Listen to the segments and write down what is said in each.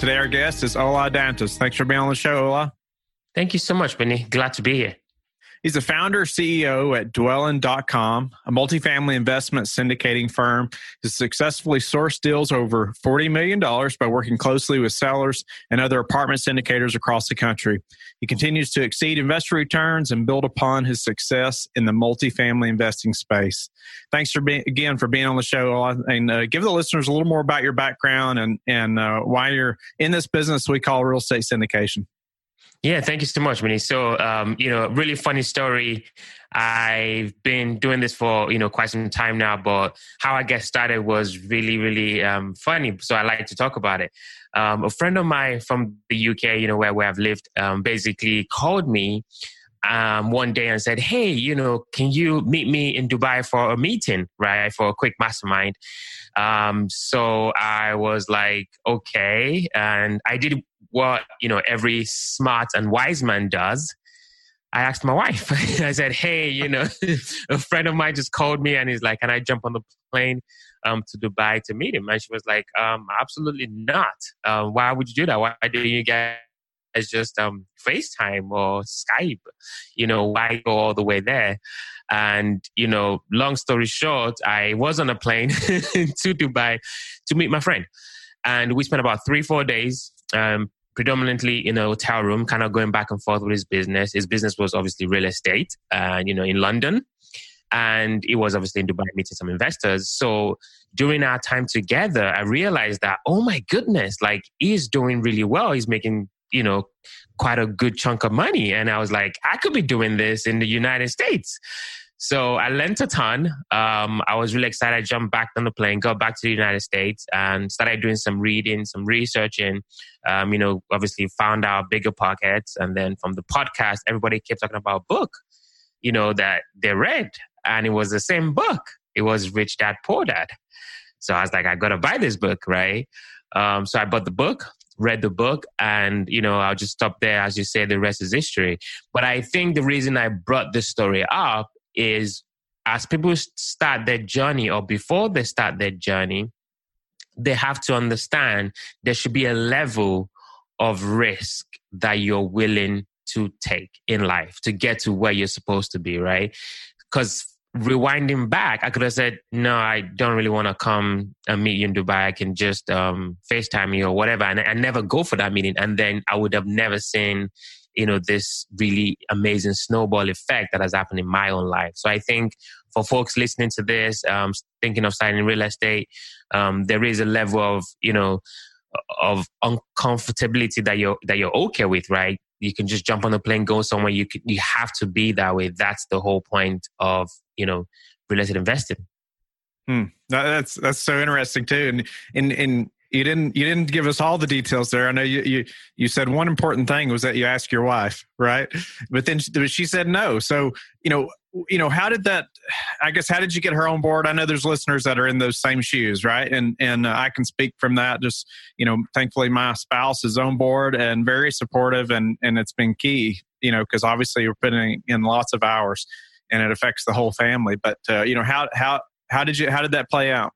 Today, our guest is Ola Dantis. Thanks for being on the show, Ola. Thank you so much, Benny. Glad to be here. He's the founder CEO at Dwellynn.com, a multifamily investment syndicating firm. He's successfully sourced deals over $40 million by working closely with sellers and other apartment syndicators across the country. He continues to exceed investor returns and build upon his success in the multifamily investing space. Thanks for being, again for being on the show and uh, give the listeners a little more about your background and, and uh, why you're in this business we call real estate syndication. Yeah, thank you so much, Minnie. So, um, you know, really funny story. I've been doing this for you know quite some time now, but how I get started was really, really um, funny. So I like to talk about it. Um, a friend of mine from the UK, you know, where where I've lived, um, basically called me um, one day and said, "Hey, you know, can you meet me in Dubai for a meeting, right, for a quick mastermind?" Um, so I was like, "Okay," and I did what you know every smart and wise man does. I asked my wife. I said, "Hey, you know, a friend of mine just called me and he's like, can I jump on the plane um, to Dubai to meet him?" And she was like, um, "Absolutely not. Uh, why would you do that? Why do you guys just um, FaceTime or Skype? You know, why go all the way there?" And you know, long story short, I was on a plane to Dubai to meet my friend, and we spent about three, four days um, predominantly in a hotel room, kind of going back and forth with his business. His business was obviously real estate, and uh, you know, in London, and he was obviously in Dubai meeting some investors. So during our time together, I realized that oh my goodness, like he's doing really well. He's making you know quite a good chunk of money, and I was like, I could be doing this in the United States. So I learned a ton. Um, I was really excited. I jumped back on the plane, got back to the United States, and started doing some reading, some researching. Um, you know, obviously found out BiggerPockets, and then from the podcast, everybody kept talking about a book. You know that they read, and it was the same book. It was Rich Dad Poor Dad. So I was like, I gotta buy this book, right? Um, so I bought the book, read the book, and you know, I'll just stop there. As you say, the rest is history. But I think the reason I brought this story up is as people start their journey or before they start their journey, they have to understand there should be a level of risk that you're willing to take in life to get to where you're supposed to be, right? Because rewinding back, I could have said, no, I don't really want to come and meet you in Dubai. I can just um, FaceTime you or whatever. And I never go for that meeting. And then I would have never seen you know this really amazing snowball effect that has happened in my own life. So i think for folks listening to this um, thinking of starting real estate um, there is a level of you know of uncomfortability that you're that you're okay with right? You can just jump on the plane go somewhere. You can, you have to be that way. That's the whole point of you know real estate investing. Hmm. that's that's so interesting too. And in in you didn't you didn't give us all the details there. I know you you you said one important thing was that you asked your wife, right? But then she, said no. So you know you know how did that? I guess how did you get her on board? I know there's listeners that are in those same shoes, right? And and uh, I can speak from that. Just you know, thankfully my spouse is on board and very supportive, and and it's been key. You know, because obviously you're putting in lots of hours, and it affects the whole family. But uh, you know how how how did you how did that play out?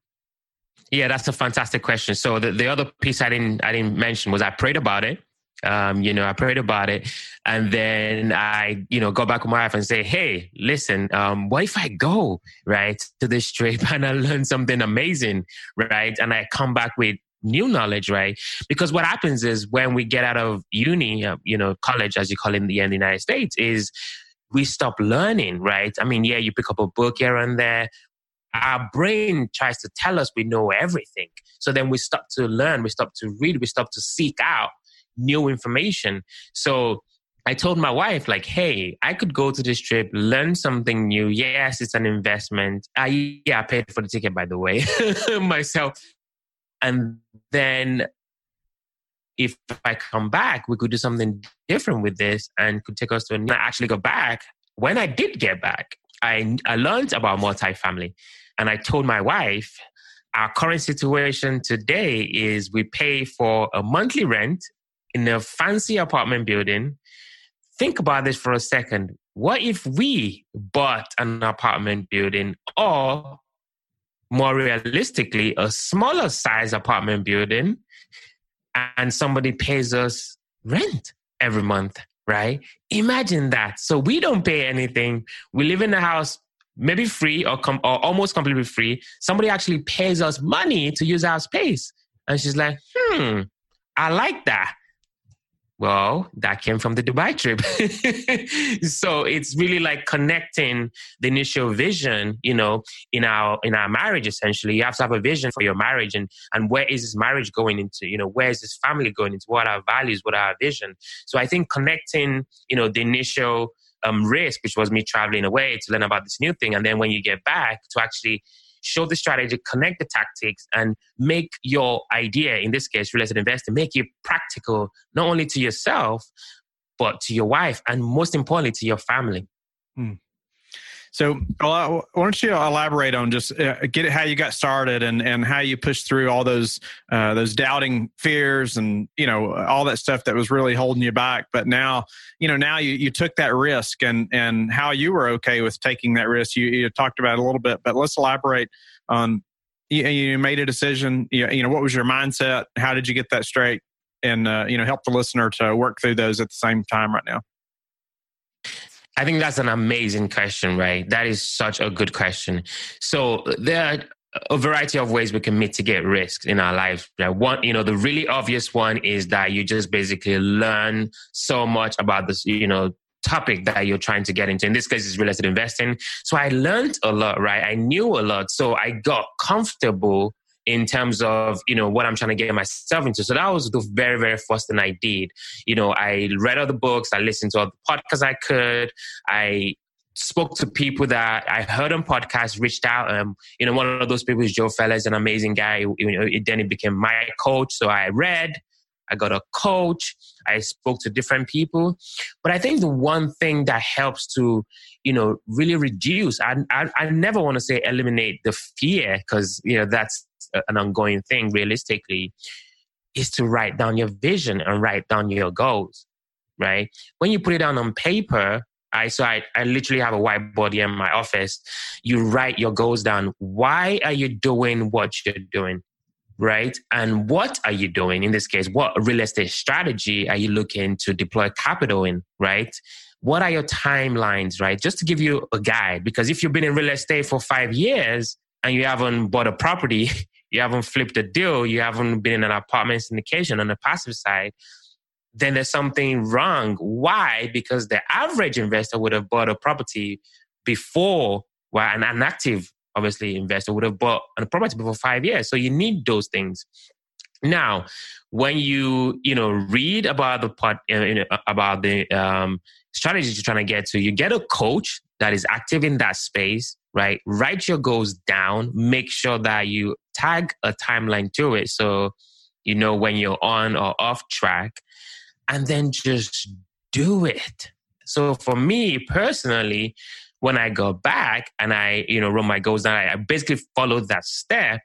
Yeah, that's a fantastic question. So the, the other piece I didn't I didn't mention was I prayed about it. Um, you know, I prayed about it, and then I, you know, go back with my wife and say, "Hey, listen, um, what if I go right to this trip and I learn something amazing, right? And I come back with new knowledge, right? Because what happens is when we get out of uni, uh, you know, college, as you call it in the, in the United States, is we stop learning, right? I mean, yeah, you pick up a book here and there, our brain tries to tell us we know everything. So then we stop to learn, we stop to read, we stop to seek out new information. So I told my wife, like, hey, I could go to this trip, learn something new. Yes, it's an investment. I, yeah, I paid for the ticket, by the way, myself. And then if I come back, we could do something different with this and could take us to a. I actually got back. When I did get back, I, I learned about multifamily and I told my wife, our current situation today is we pay for a monthly rent in a fancy apartment building. Think about this for a second. What if we bought an apartment building or more realistically, a smaller size apartment building and somebody pays us rent every month, right? Imagine that. So we don't pay anything. We live in the house maybe free or, com- or almost completely free. Somebody actually pays us money to use our space. And she's like, hmm, I like that. Well, that came from the Dubai trip. so it's really like connecting the initial vision, you know, in our in our marriage essentially. You have to have a vision for your marriage and and where is this marriage going into? You know, where is this family going into? What are our values? What are our vision? So I think connecting, you know, the initial um, risk, which was me traveling away to learn about this new thing, and then when you get back to actually show the strategy, connect the tactics, and make your idea, in this case, real estate investing, make it practical, not only to yourself, but to your wife, and most importantly, to your family. Hmm. So, why don't you elaborate on just uh, get how you got started and and how you pushed through all those uh, those doubting fears and you know all that stuff that was really holding you back. But now, you know, now you, you took that risk and and how you were okay with taking that risk. You, you talked about a little bit, but let's elaborate on. You, you made a decision. You, you know, what was your mindset? How did you get that straight? And uh, you know, help the listener to work through those at the same time right now. I think that's an amazing question, right? That is such a good question. So there are a variety of ways we can mitigate risks in our. Right? One, you know, the really obvious one is that you just basically learn so much about this, you know, topic that you're trying to get into. In this case, it's real estate investing. So I learned a lot, right? I knew a lot. So I got comfortable in terms of you know what I'm trying to get myself into. So that was the very very first thing I did. You know, I read all the books, I listened to all the podcasts I could, I spoke to people that I heard on podcasts, reached out. Um, you know, one of those people is Joe Fairless, an amazing guy. You know, then he became my coach. So I read, I got a coach, I spoke to different people. But I think the one thing that helps to, you know, really reduce, I, I, I never want to say eliminate the fear because, you know, that's an ongoing thing realistically is to write down your vision and write down your goals right when you put it down on paper I so I, I literally have a whiteboard here in my office. You write your goals down. Why are you doing what you're doing? Right? And what are you doing? In this case, what real estate strategy are you looking to deploy capital in? Right? What are your timelines? Right? Just to give you a guide, because if you've been in real estate for five years and you haven't bought a property, you haven't flipped a deal, you haven't been in an apartment syndication on the passive side, then there's something wrong. Why? Because the average investor would have bought a property before, well, an, active, obviously, investor would have bought a property before five years. So you need those things. Now, when you you know read about the part uh, you know, about the um, strategies you're trying to get to, you get a coach that is active in that space right? Write your goals down. Make sure that you tag a timeline to it so you know when you're on or off track, and then just do it. So for me personally, when I go back and I, you know, wrote my goals down, I basically followed that step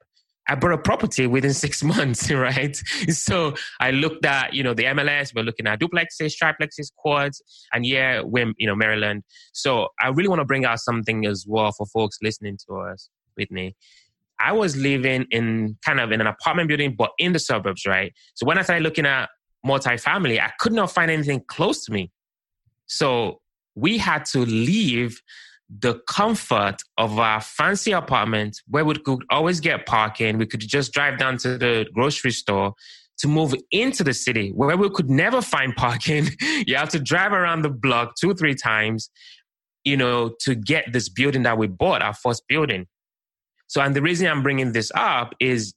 I bought a property within six months, right? So I looked at, you know, the MLS, we're looking at duplexes, triplexes, quads, and yeah, we're, you know, Maryland. So I really want to bring out something as well for folks listening to us, Whitney. I was living in kind of in an apartment building, but in the suburbs, right? So when I started looking at multifamily, I could not find anything close to me. So we had to leave the comfort of our fancy apartment where we could always get parking. We could just drive down to the grocery store to move into the city where we could never find parking. you have to drive around the block two, three times, you know, to get this building that we bought, our first building. So, and the reason I'm bringing this up is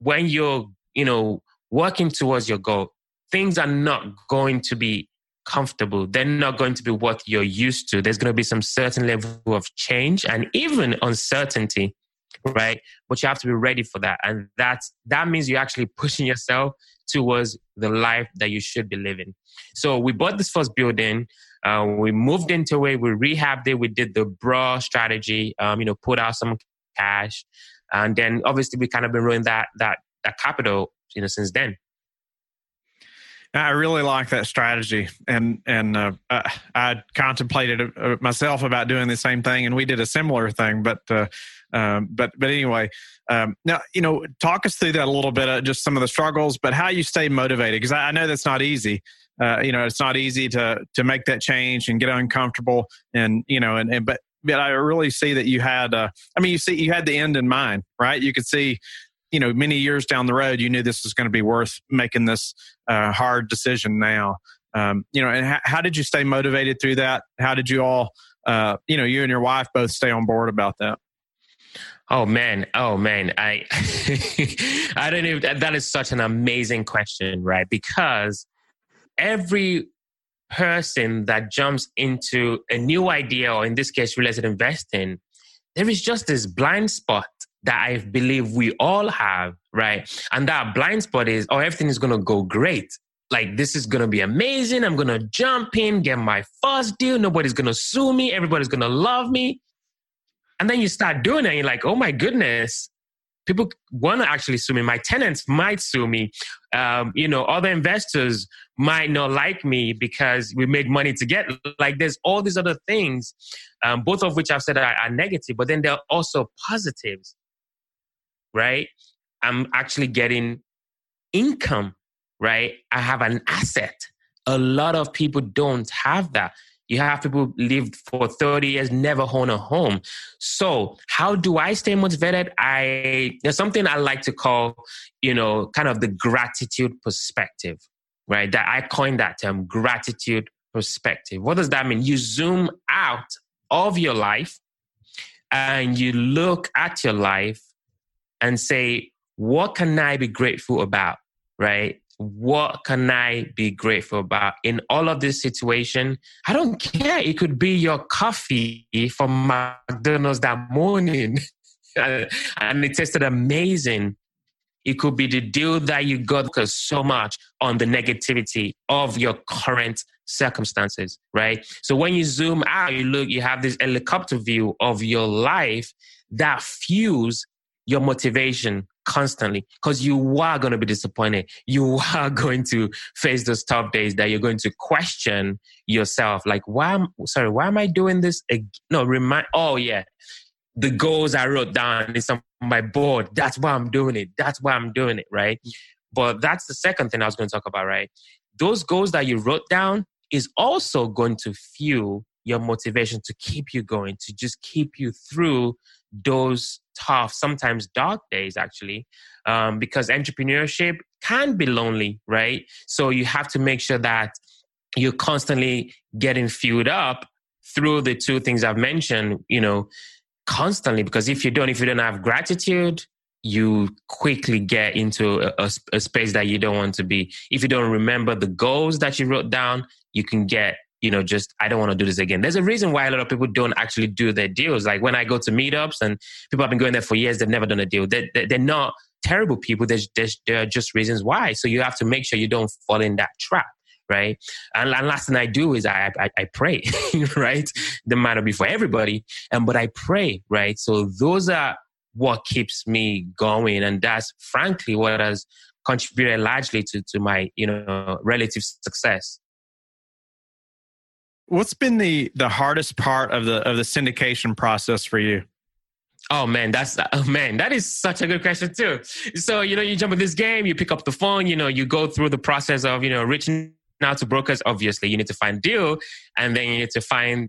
when you're, you know, working towards your goal, things are not going to be comfortable. They're not going to be what you're used to. There's going to be some certain level of change and even uncertainty, right? But you have to be ready for that. And that's, that means you're actually pushing yourself towards the life that you should be living. So we bought this first building. Uh, we moved into it. We rehabbed it. We did the BRRRR strategy. Um, you know, put out some cash, and then obviously we kind of been running that that that capital. You know, since then. I really like that strategy, and and uh, I contemplated uh, myself about doing the same thing, and we did a similar thing. But uh, um, but but anyway, um, now you know, talk us through that a little bit, uh, just some of the struggles, but how you stay motivated because I, I, know that's not easy. Uh, you know, it's not easy to to make that change and get uncomfortable, and you know, and, and but but I really see that you had. Uh, I mean, you see, you had the end in mind, right? You could see you know many years down the road you knew this was going to be worth making this uh, hard decision now. Um, you know and ha- how did you stay motivated through that? How did you all uh, you know you and your wife both stay on board about that? Oh man. Oh man. I i don't even that is such an amazing question right? Because every person that jumps into a new idea or in this case real estate investing there is just this blind spot that I believe we all have, right? And that blind spot is, oh, everything is going to go great. Like, this is going to be amazing. I'm going to jump in, get my first deal. Nobody's going to sue me. Everybody's going to love me. And then you start doing it. And you're like, oh my goodness, people want to actually sue me. My tenants might sue me. Um, you know, other investors might not like me because we made money together. Like there's all these other things, um, both of which I've said are, are negative, but then there are also positives right? I'm actually getting income, right? I have an asset. A lot of people don't have that. You have people lived for 30 years, never own a home. So how do I stay motivated? I there's something I like to call, you know, kind of the gratitude perspective, right? That I coined that term, gratitude perspective. What does that mean? You zoom out of your life and you look at your life and say, what can I be grateful about? Right? What can I be grateful about in all of this situation? I don't care. It could be your coffee from McDonald's that morning and it tasted amazing. It could be the deal that you got because so much on the negativity of your current circumstances, right? So when you zoom out, you look, you have this helicopter view of your life that fuels your motivation constantly because you are going to be disappointed. You are going to face those tough days that you're going to question yourself. Like, why am, sorry, why am I doing this? No, remind, oh yeah, the goals I wrote down is on my board. That's why I'm doing it. That's why I'm doing it. Right. Mm. But that's the second thing I was going to talk about, right? Those goals that you wrote down is also going to fuel your motivation to keep you going, to just keep you through those tough, sometimes dark days, actually, um, because entrepreneurship can be lonely, right? So you have to make sure that you're constantly getting fueled up through the two things I've mentioned, you know, constantly. Because if you don't, if you don't have gratitude, you quickly get into a, a, a space that you don't want to be. If you don't remember the goals that you wrote down, you can get you know, just I don't want to do this again. There's a reason why a lot of people don't actually do their deals. Like when I go to meetups and people have been going there for years, they've never done a deal. They're, they're not terrible people. There's, there's, there are just reasons why. So you have to make sure you don't fall in that trap. Right. And, and last thing I do is I, I, I pray, right? The matter be for everybody. And, but I pray, right? So those are what keeps me going. And that's frankly what has contributed largely to, to my, you know, relative success. What's been the the hardest part of the of the syndication process for you? Oh man, that's oh man, that is such a good question too. So you know, you jump in this game, you pick up the phone, you know, you go through the process of you know reaching out to brokers. Obviously, you need to find deal, and then you need to find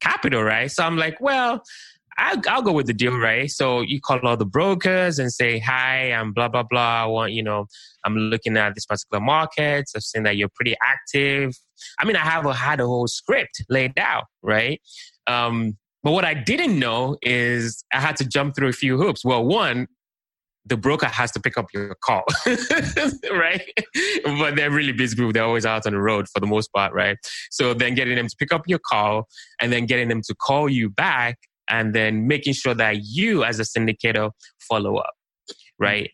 capital, right? So I'm like, well, I'll, I'll, go with the deal, right? So you call all the brokers and say, hi, I'm blah, blah, blah. I want, you know, I'm looking at this particular market. I've seen that you're pretty active. I mean, I have a, had a whole script laid out, right? Um, but what I didn't know is I had to jump through a few hoops. Well, one, the broker has to pick up your call, right? But they're really busy people. They're always out on the road for the most part, right? So then getting them to pick up your call and then getting them to call you back and then making sure that you as a syndicator follow up, right?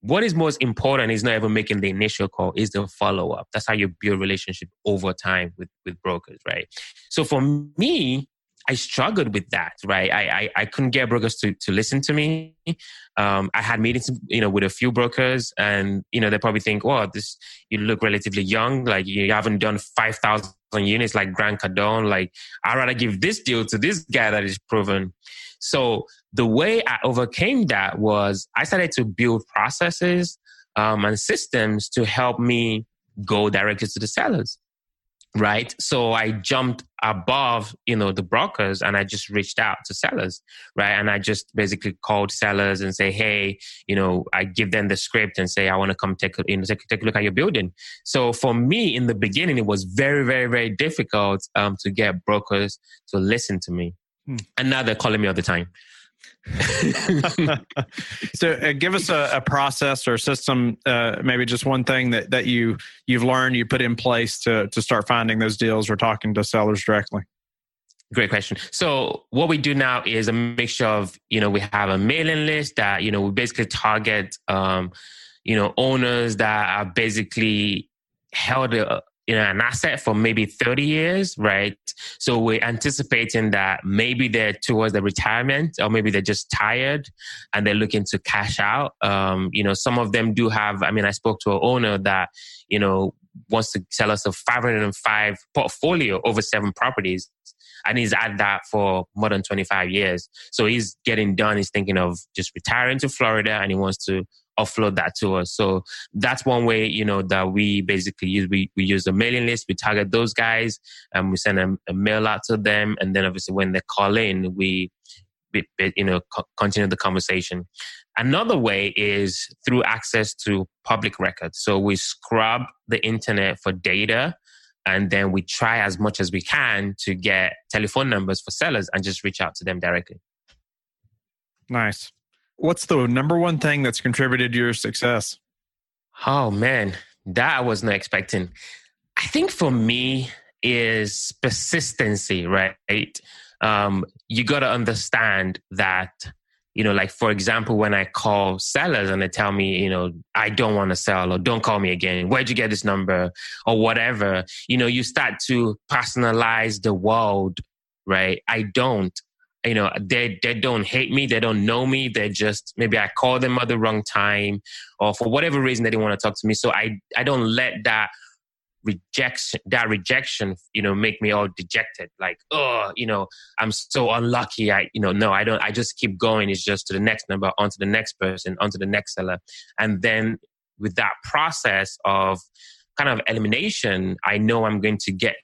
what is most important is not even making the initial call is the follow-up that's how you build relationship over time with with brokers right so for me I struggled with that, right? I, I, I, couldn't get brokers to, to listen to me. Um, I had meetings, you know, with a few brokers and, you know, they probably think, well, this, you look relatively young. Like you haven't done 5,000 units like Grant Cardone. Like I'd rather give this deal to this guy that is proven. So the way I overcame that was I started to build processes um, and systems to help me go directly to the sellers right? So i jumped above you know the brokers and i just reached out to sellers right? And i just basically called sellers and say hey you know i give them the script and say i want to come take a, you know take, take a look at your building. So for me in the beginning it was very very very difficult um, to get brokers to listen to me. Hmm. and now they're calling me all the time so uh, give us a, a, process or a system uh, maybe just one thing that, that you you've learned you put in place to to start finding those deals or talking to sellers directly. Great question. So what we do now is a mixture of you know we have a mailing list that you know we basically target um, you know owners that are basically held uh, you know, an asset for maybe 30 years, right? So we're anticipating that maybe they're towards the retirement or maybe they're just tired and they're looking to cash out. Um, you know, some of them do have, I mean, I spoke to an owner that, you know, wants to sell us a 505 portfolio over seven properties and he's at that for more than 25 years. So he's getting done. He's thinking of just retiring to Florida and he wants to offload that to us. So that's one way, you know, that we basically use. We, we use a mailing list. We target those guys and we send a, a mail out to them. And then obviously when they call in, we, you know, co- continue the conversation. Another way is through access to public records. So we scrub the internet for data and then we try as much as we can to get telephone numbers for sellers and just reach out to them directly. Nice. What's the number one thing that's contributed to your success? Oh man, that I was not expecting. I think for me is persistency, right? Um, you got to understand that, you know, like for example, when I call sellers and they tell me, you know, I don't want to sell or don't call me again, where'd you get this number or whatever, you know, you start to personalize the world, right? I don't you know they they don't hate me they don't know me they just maybe i call them at the wrong time or for whatever reason they didn't want to talk to me. So i i don't let that rejection that rejection you know make me all dejected. Like oh you know i'm so unlucky. I you know no i don't i just keep going. It's just to the next number onto the next person onto the next seller. And then with that process of kind of elimination i know i'm going to get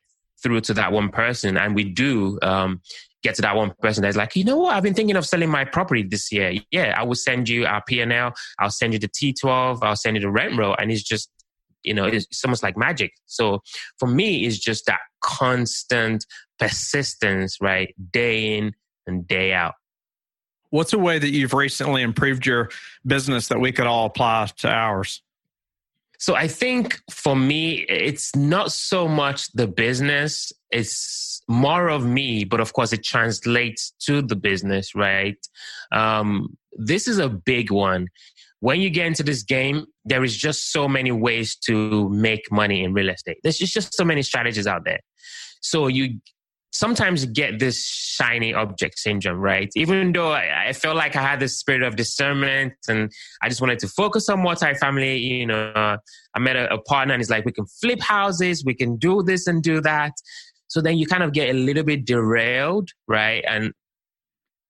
through to that one person and we do um, get to that one person that's like, you know what, I've been thinking of selling my property this year. Yeah, I will send you our P&L. I'll send you the T12. I'll send you the rent roll. And it's just, you know, it's, it's almost like magic. So for me, it's just that constant persistence, right? Day in and day out. What's a way that you've recently improved your business that we could all apply to ours? So I think for me, it's not so much the business, it's more of me, but of course it translates to the business, right? Um, this is a big one. When you get into this game, there is just so many ways to make money in real estate. There's just, just so many strategies out there. So you sometimes get this shiny object syndrome, right? Even though I, I felt like I had this spirit of discernment and I just wanted to focus on multifamily, you know, I met a, a partner and he's like, we can flip houses, we can do this and do that. So then you kind of get a little bit derailed, right? And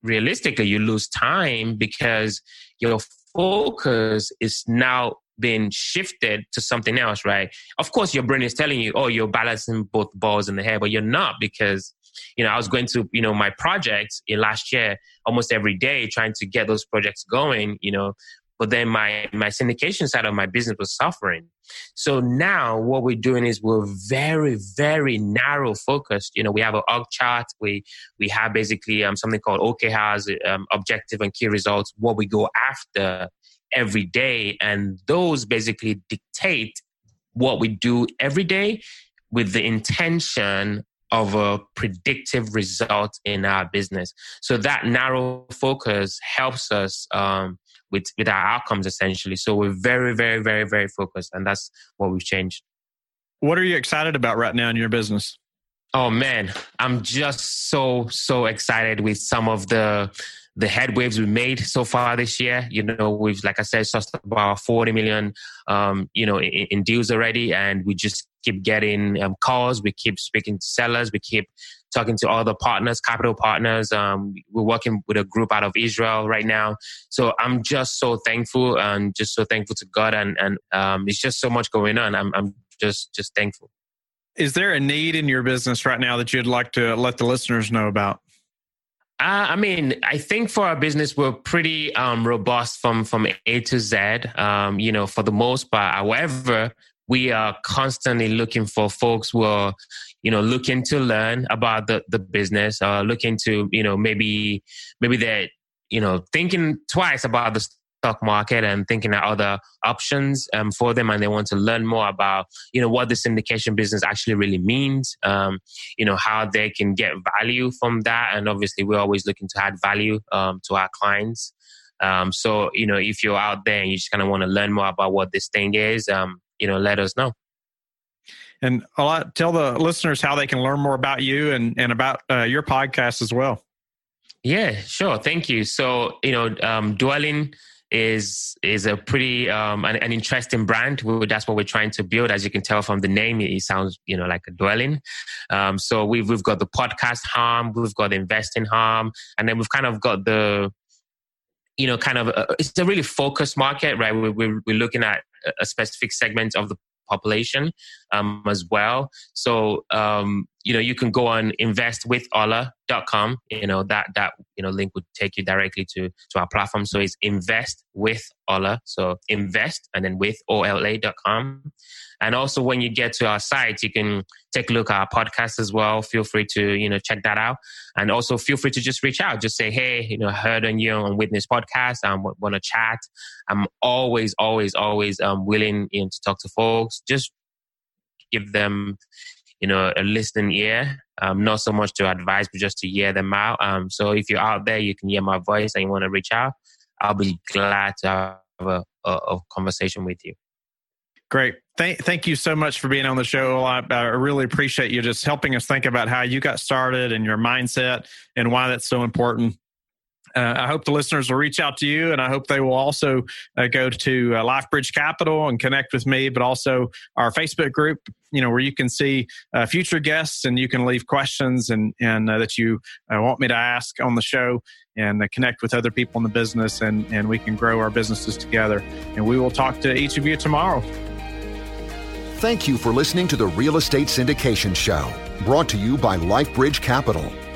realistically, you lose time because your focus is now been shifted to something else, right? Of course, your brain is telling you, oh, you're balancing both balls in the head, but you're not because, you know, I was going to, you know, my projects in last year almost every day trying to get those projects going, you know, but then my my syndication side of my business was suffering. So now what we're doing is we're very very narrow focused. You know, we have an org chart. We we have basically um, something called OKRs, um, objective and key results. What we go after every day. And those basically dictate what we do every day with the intention of a predictive result in our business. So that narrow focus helps us um, with with our outcomes essentially. So we're very, very, very, very focused, and that's what we've changed. What are you excited about right now in your business? Oh man, I'm just so so excited with some of the the headwaves we made so far this year. You know, we've like I said, just about 40 million, um, you know, in, in, deals already, and we just keep getting um, calls. We keep speaking to sellers. We keep talking to other partners, capital partners. Um, we're working with a group out of Israel right now. So I'm just so thankful and just so thankful to God, and and um, it's just so much going on. I'm I'm just just thankful. Is there a need in your business right now that you'd like to let the listeners know about? Uh, I mean, I think for our business, we're pretty um, robust from from A to Z. Um, you know, for the most part. However, we are constantly looking for folks who are, you know, looking to learn about the the business, uh, looking to, you know, maybe maybe they're, you know, thinking twice about the stock market and thinking at other options um, for them and they want to learn more about you know what the syndication business actually really means um, you know how they can get value from that and obviously we're always looking to add value um, to our clients um, so you know if you're out there and you just kind of want to learn more about what this thing is um, you know let us know and a lot tell the listeners how they can learn more about you and, and about uh, your podcast as well yeah, sure. Thank you. So, you know, um, Dwellynn is is a pretty um, an, an, interesting brand. That's what we're trying to build. As you can tell from the name, it sounds you know like a dwelling. Um, so we've we've got the podcast harm, we've got the investing harm, and then we've kind of got the you know kind of a, uh, it's a really focused market, right? We're, we're, we're looking at a specific segment of the population um, as well. So um, you know you can go on investwithola.com. You know that that you know link would take you directly to to our platform. So it's invest with Ola. So invest and then with ola.com. And also when you get to our site, you can take a look at our podcast as well. Feel free to, you know, check that out. And also feel free to just reach out. Just say, hey, you know, heard on you on Whitney's Podcast. I want to chat. I'm always, always, always um, willing you know, to talk to folks. Just give them, you know, a listening ear. Um, not so much to advise, but just to hear them out. Um, so if you're out there, you can hear my voice and you want to reach out. I'll be glad to have a, a, a conversation with you. Great. Thank, thank you so much for being on the show. I, I, really appreciate you just helping us think about how you got started and your mindset and why that's so important. Uh, I hope the listeners will reach out to you, and I hope they will also uh, go to uh, LifeBridge Capital and connect with me, but also our Facebook group. You know where you can see uh, future guests and you can leave questions and and uh, that you want me to ask on the show and connect with other people in the business, and and we can grow our businesses together. And we will talk to each of you tomorrow. Thank you for listening to the Real Estate Syndication Show, brought to you by LifeBridge Capital.